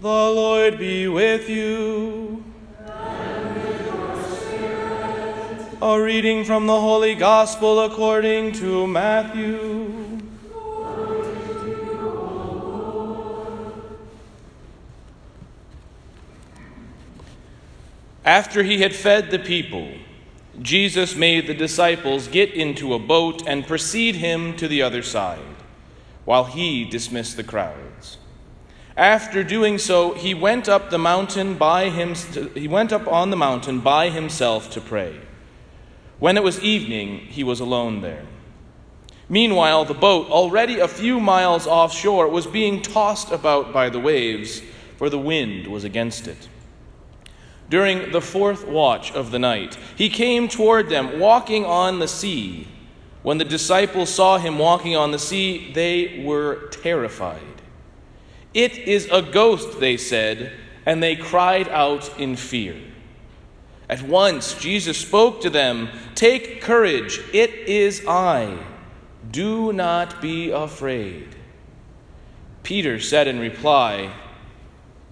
The Lord be with you. A reading from the Holy Gospel according to Matthew. After he had fed the people, Jesus made the disciples get into a boat and precede him to the other side, while he dismissed the crowds. After doing so, he went up the mountain by him, he went up on the mountain by himself to pray. When it was evening, he was alone there. Meanwhile, the boat, already a few miles offshore, was being tossed about by the waves, for the wind was against it. During the fourth watch of the night, he came toward them, walking on the sea. When the disciples saw him walking on the sea, they were terrified. It is a ghost, they said, and they cried out in fear. At once Jesus spoke to them Take courage, it is I. Do not be afraid. Peter said in reply,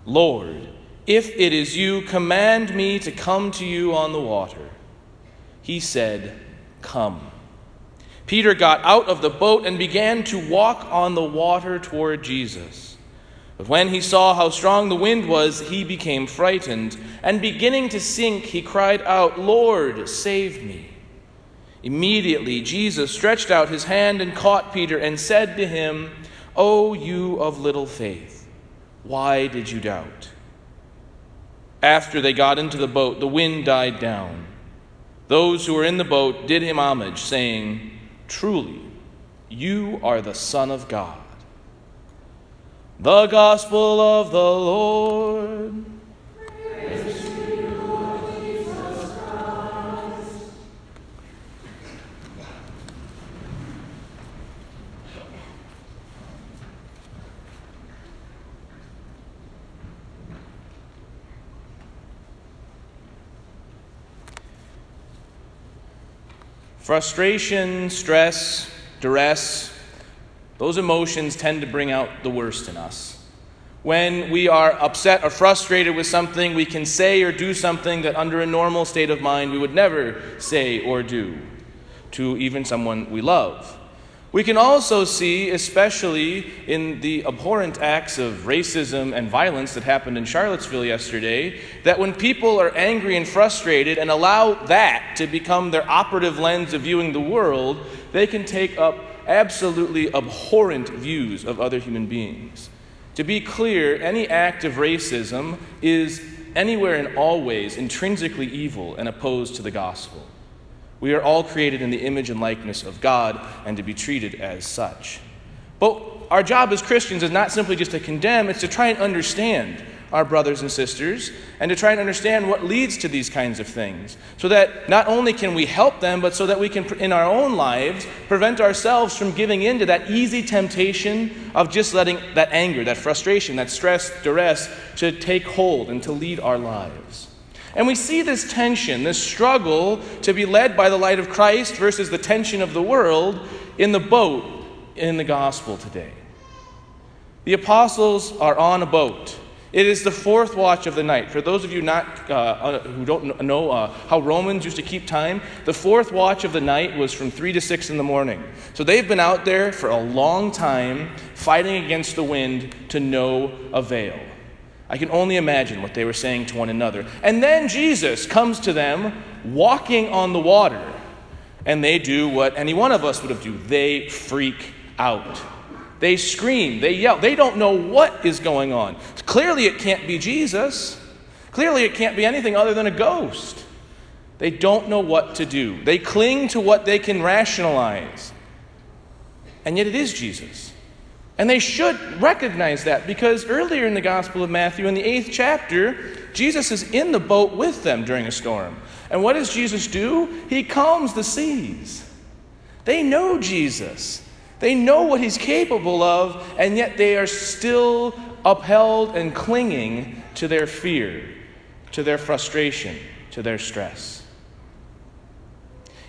Lord, if it is you, command me to come to you on the water. He said, Come. Peter got out of the boat and began to walk on the water toward Jesus. But when he saw how strong the wind was, he became frightened, and beginning to sink, he cried out, Lord, save me. Immediately, Jesus stretched out his hand and caught Peter and said to him, O you of little faith, why did you doubt? After they got into the boat, the wind died down. Those who were in the boat did him homage, saying, Truly, you are the Son of God. The Gospel of the Lord. Frustration, stress, duress, those emotions tend to bring out the worst in us. When we are upset or frustrated with something, we can say or do something that under a normal state of mind we would never say or do to even someone we love. We can also see, especially in the abhorrent acts of racism and violence that happened in Charlottesville yesterday, that when people are angry and frustrated and allow that to become their operative lens of viewing the world, they can take up absolutely abhorrent views of other human beings. To be clear, any act of racism is anywhere and always intrinsically evil and opposed to the gospel. We are all created in the image and likeness of God and to be treated as such. But our job as Christians is not simply just to condemn, it's to try and understand our brothers and sisters and to try and understand what leads to these kinds of things. So that not only can we help them, but so that we can, in our own lives, prevent ourselves from giving in to that easy temptation of just letting that anger, that frustration, that stress, duress to take hold and to lead our lives. And we see this tension, this struggle to be led by the light of Christ versus the tension of the world in the boat in the gospel today. The apostles are on a boat. It is the fourth watch of the night. For those of you not, uh, uh who don't know uh, how Romans used to keep time, the fourth watch of the night was from 3 to 6 in the morning. So they've been out there for a long time fighting against the wind to no avail. I can only imagine what they were saying to one another. And then Jesus comes to them walking on the water. And they do what any one of us would have done they freak out. They scream, they yell. They don't know what is going on. Clearly, it can't be Jesus. Clearly, it can't be anything other than a ghost. They don't know what to do. They cling to what they can rationalize. And yet, it is Jesus. And they should recognize that because earlier in the Gospel of Matthew, in the eighth chapter, Jesus is in the boat with them during a storm. And what does Jesus do? He calms the seas. They know Jesus, they know what he's capable of, and yet they are still upheld and clinging to their fear, to their frustration, to their stress.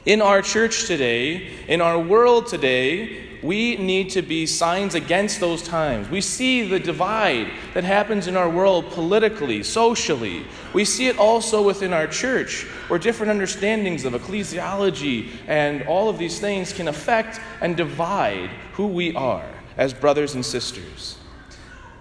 In our church today, in our world today, we need to be signs against those times. We see the divide that happens in our world politically, socially. We see it also within our church, where different understandings of ecclesiology and all of these things can affect and divide who we are as brothers and sisters.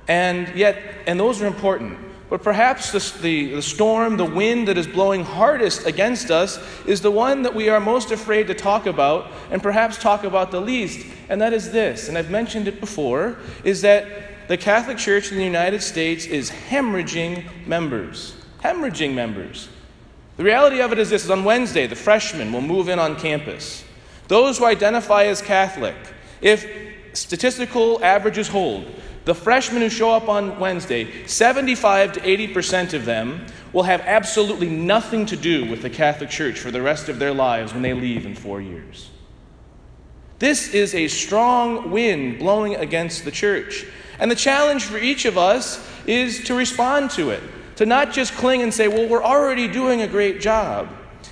And yet, and those are important. But perhaps the, the, the, storm, the wind that is blowing hardest against us, is the one that we are most afraid to talk about, and perhaps talk about the least. And that is this, and I've mentioned it before, is that the Catholic Church in the United States is hemorrhaging members. Hemorrhaging members. The reality of it is this is on Wednesday, the freshmen will move in on campus. Those who identify as Catholic, if statistical averages hold, the freshmen who show up on Wednesday, 75 to 80% of them will have absolutely nothing to do with the Catholic Church for the rest of their lives when they leave in four years. This is a strong wind blowing against the church. And the challenge for each of us is to respond to it, to not just cling and say, well, we're already doing a great job.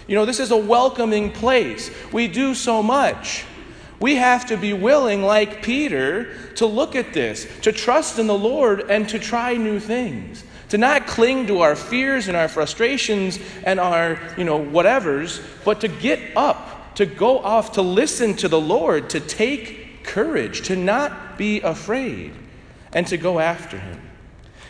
You know, this is a welcoming place. We do so much. We have to be willing, like Peter, to look at this, to trust in the Lord, and to try new things. To not cling to our fears and our frustrations and our, you know, whatevers, but to get up, to go off, to listen to the Lord, to take courage, to not be afraid, and to go after Him.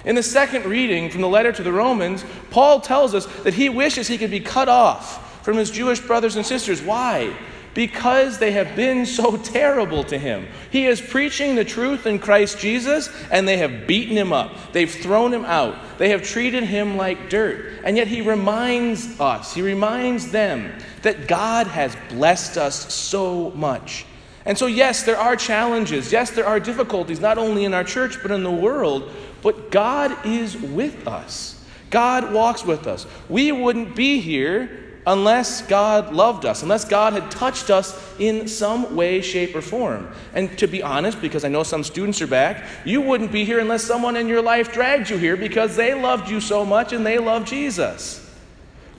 In the second reading from the letter to the Romans, Paul tells us that he wishes he could be cut off from his Jewish brothers and sisters. Why? Because they have been so terrible to him. He is preaching the truth in Christ Jesus, and they have beaten him up. They've thrown him out. They have treated him like dirt. And yet he reminds us, he reminds them that God has blessed us so much. And so, yes, there are challenges. Yes, there are difficulties, not only in our church, but in the world. But God is with us. God walks with us. We wouldn't be here unless God loved us, unless God had touched us in some way, shape, or form. And to be honest, because I know some students are back, you wouldn't be here unless someone in your life dragged you here because they loved you so much and they love Jesus.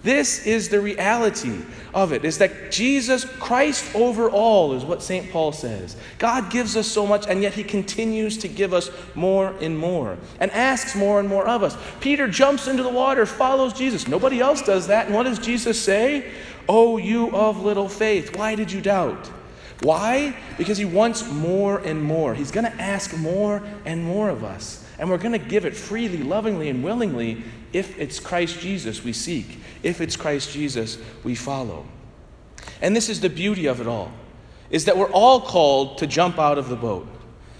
This is the reality of it, is that Jesus Christ over all is what St. Paul says. God gives us so much, and yet he continues to give us more and more and asks more and more of us. Peter jumps into the water, follows Jesus. Nobody else does that. And what does Jesus say? Oh, you of little faith, why did you doubt? Why? Because he wants more and more. He's going to ask more and more of us. And we're going to give it freely, lovingly, and willingly if it's Christ Jesus we seek, if it's Christ Jesus we follow. And this is the beauty of it all, is that we're all called to jump out of the boat.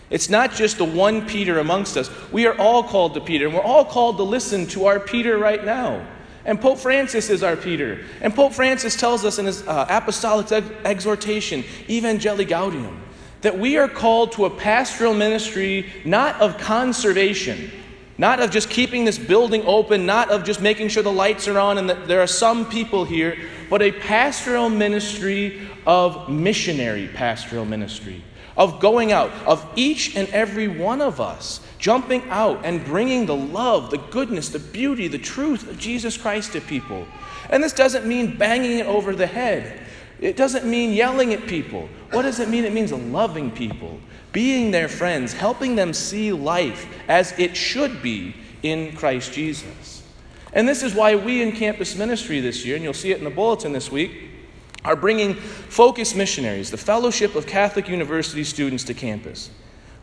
It's not just the one Peter amongst us. We are all called to Peter, and we're all called to listen to our Peter right now. And Pope Francis is our Peter. And Pope Francis tells us in his uh, apostolic exhortation, Evangelii Gaudium, that we are called to a pastoral ministry not of conservation, not of just keeping this building open, not of just making sure the lights are on and that there are some people here, but a pastoral ministry of missionary pastoral ministry, of going out, of each and every one of us jumping out and bringing the love, the goodness, the beauty, the truth of Jesus Christ to people. And this doesn't mean banging it over the head. It doesn't mean yelling at people. What does it mean? It means loving people, being their friends, helping them see life as it should be in Christ Jesus. And this is why we in campus ministry this year, and you'll see it in the bulletin this week, are bringing Focus Missionaries, the Fellowship of Catholic University students, to campus.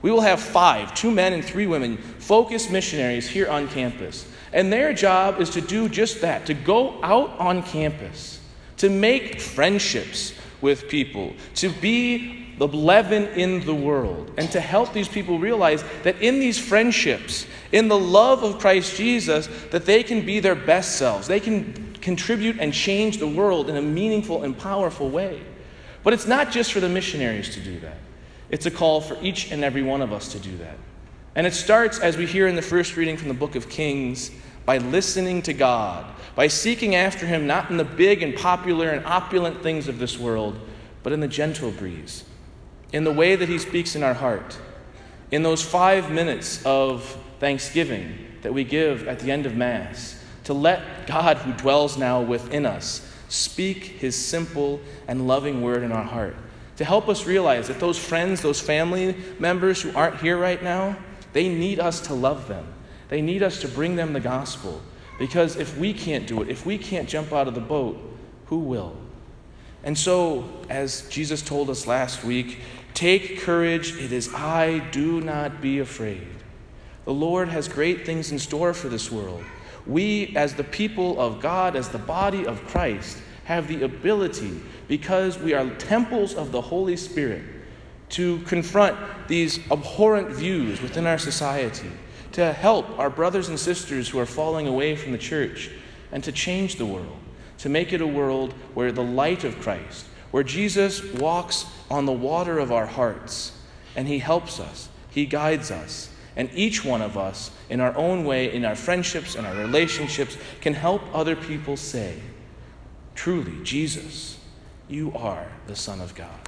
We will have five, two men and three women, Focus Missionaries here on campus. And their job is to do just that, to go out on campus to make friendships with people, to be the leaven in the world, and to help these people realize that in these friendships, in the love of Christ Jesus, that they can be their best selves. They can contribute and change the world in a meaningful and powerful way. But it's not just for the missionaries to do that. It's a call for each and every one of us to do that. And it starts, as we hear in the first reading from the book of Kings, by listening to God, by seeking after Him not in the big and popular and opulent things of this world, but in the gentle breeze, in the way that He speaks in our heart, in those five minutes of thanksgiving that we give at the end of Mass, to let God, who dwells now within us, speak his simple and loving word in our heart. To help us realize that those friends, those family members who aren't here right now, they need us to love them. They need us to bring them the gospel. Because if we can't do it, if we can't jump out of the boat, who will? And so, as Jesus told us last week, take courage, it is I, do not be afraid. The Lord has great things in store for this world. We, as the people of God, as the body of Christ, have the ability, because we are temples of the Holy Spirit, to confront these abhorrent views within our society, to help our brothers and sisters who are falling away from the church, and to change the world, to make it a world where the light of Christ, where Jesus walks on the water of our hearts, and He helps us, He guides us, and each one of us, in our own way, in our friendships and our relationships, can help other people say, Truly, Jesus, you are the Son of God.